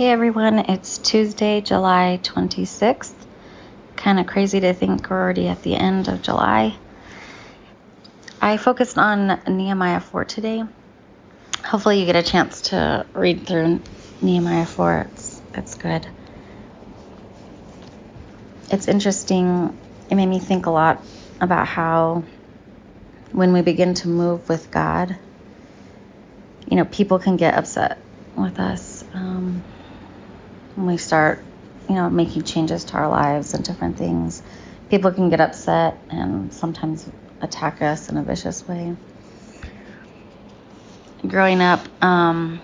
Hey everyone, it's Tuesday, July 26th. Kind of crazy to think we're already at the end of July. I focused on Nehemiah 4 today. Hopefully, you get a chance to read through Nehemiah 4. It's, it's good. It's interesting. It made me think a lot about how when we begin to move with God, you know, people can get upset with us. Um, we start, you know, making changes to our lives and different things, people can get upset and sometimes attack us in a vicious way. Growing up, um,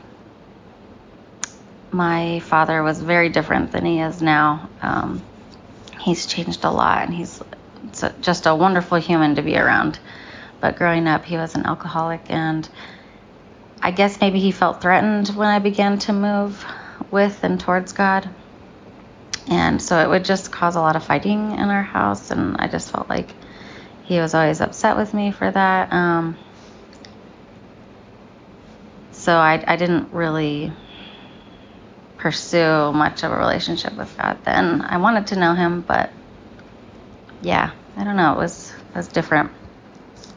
my father was very different than he is now. Um, he's changed a lot, and he's just a wonderful human to be around. But growing up, he was an alcoholic, and I guess maybe he felt threatened when I began to move with and towards God. And so it would just cause a lot of fighting in our house, and I just felt like he was always upset with me for that. Um, so I, I didn't really pursue much of a relationship with God then. I wanted to know Him, but yeah, I don't know. It was it was different.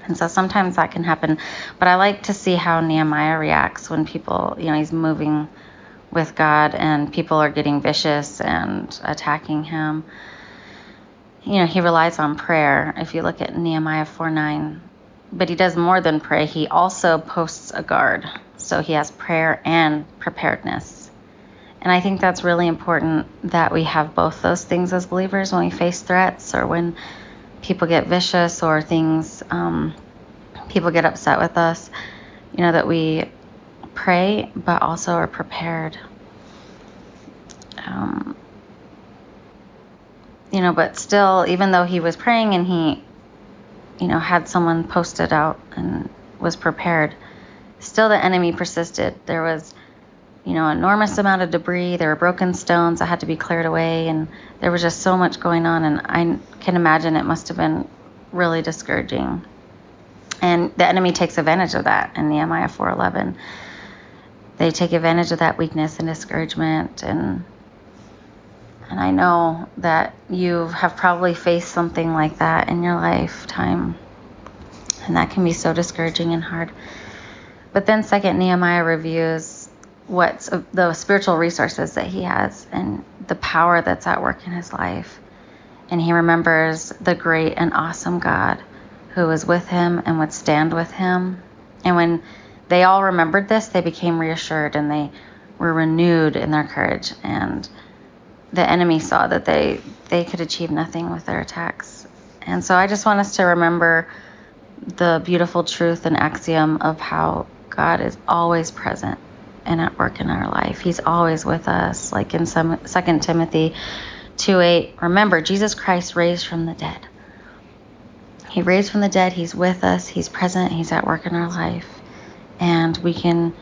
And so sometimes that can happen. But I like to see how Nehemiah reacts when people, you know, he's moving with God and people are getting vicious and attacking him. You know, he relies on prayer. If you look at Nehemiah 4 9, but he does more than pray, he also posts a guard. So he has prayer and preparedness. And I think that's really important that we have both those things as believers when we face threats or when people get vicious or things, um, people get upset with us. You know, that we pray, but also are prepared. Um, you know, but still, even though he was praying and he, you know, had someone posted out and was prepared, still the enemy persisted. There was, you know, enormous amount of debris. There were broken stones that had to be cleared away, and there was just so much going on. And I can imagine it must have been really discouraging. And the enemy takes advantage of that in Nehemiah 4:11 they take advantage of that weakness and discouragement and and I know that you have probably faced something like that in your lifetime. And that can be so discouraging and hard. But then second Nehemiah reviews what's the spiritual resources that he has and the power that's at work in his life. And he remembers the great and awesome God who was with him and would stand with him. And when they all remembered this, they became reassured and they were renewed in their courage. And the enemy saw that they they could achieve nothing with their attacks. And so I just want us to remember the beautiful truth and axiom of how God is always present and at work in our life. He's always with us, like in some, 2 Timothy 2:8. Remember, Jesus Christ raised from the dead. He raised from the dead. He's with us. He's present. He's at work in our life and we can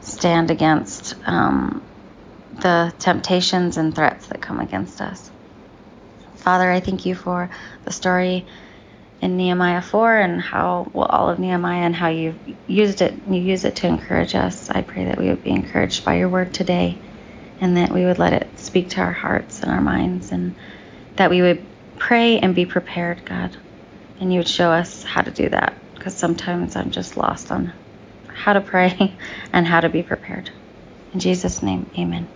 stand against um, the temptations and threats that come against us. Father, I thank you for the story in Nehemiah 4 and how, well, all of Nehemiah and how you've used it, you use it to encourage us. I pray that we would be encouraged by your word today and that we would let it speak to our hearts and our minds and that we would pray and be prepared, God. And you would show us how to do that because sometimes I'm just lost on how to pray, and how to be prepared. In Jesus' name, amen.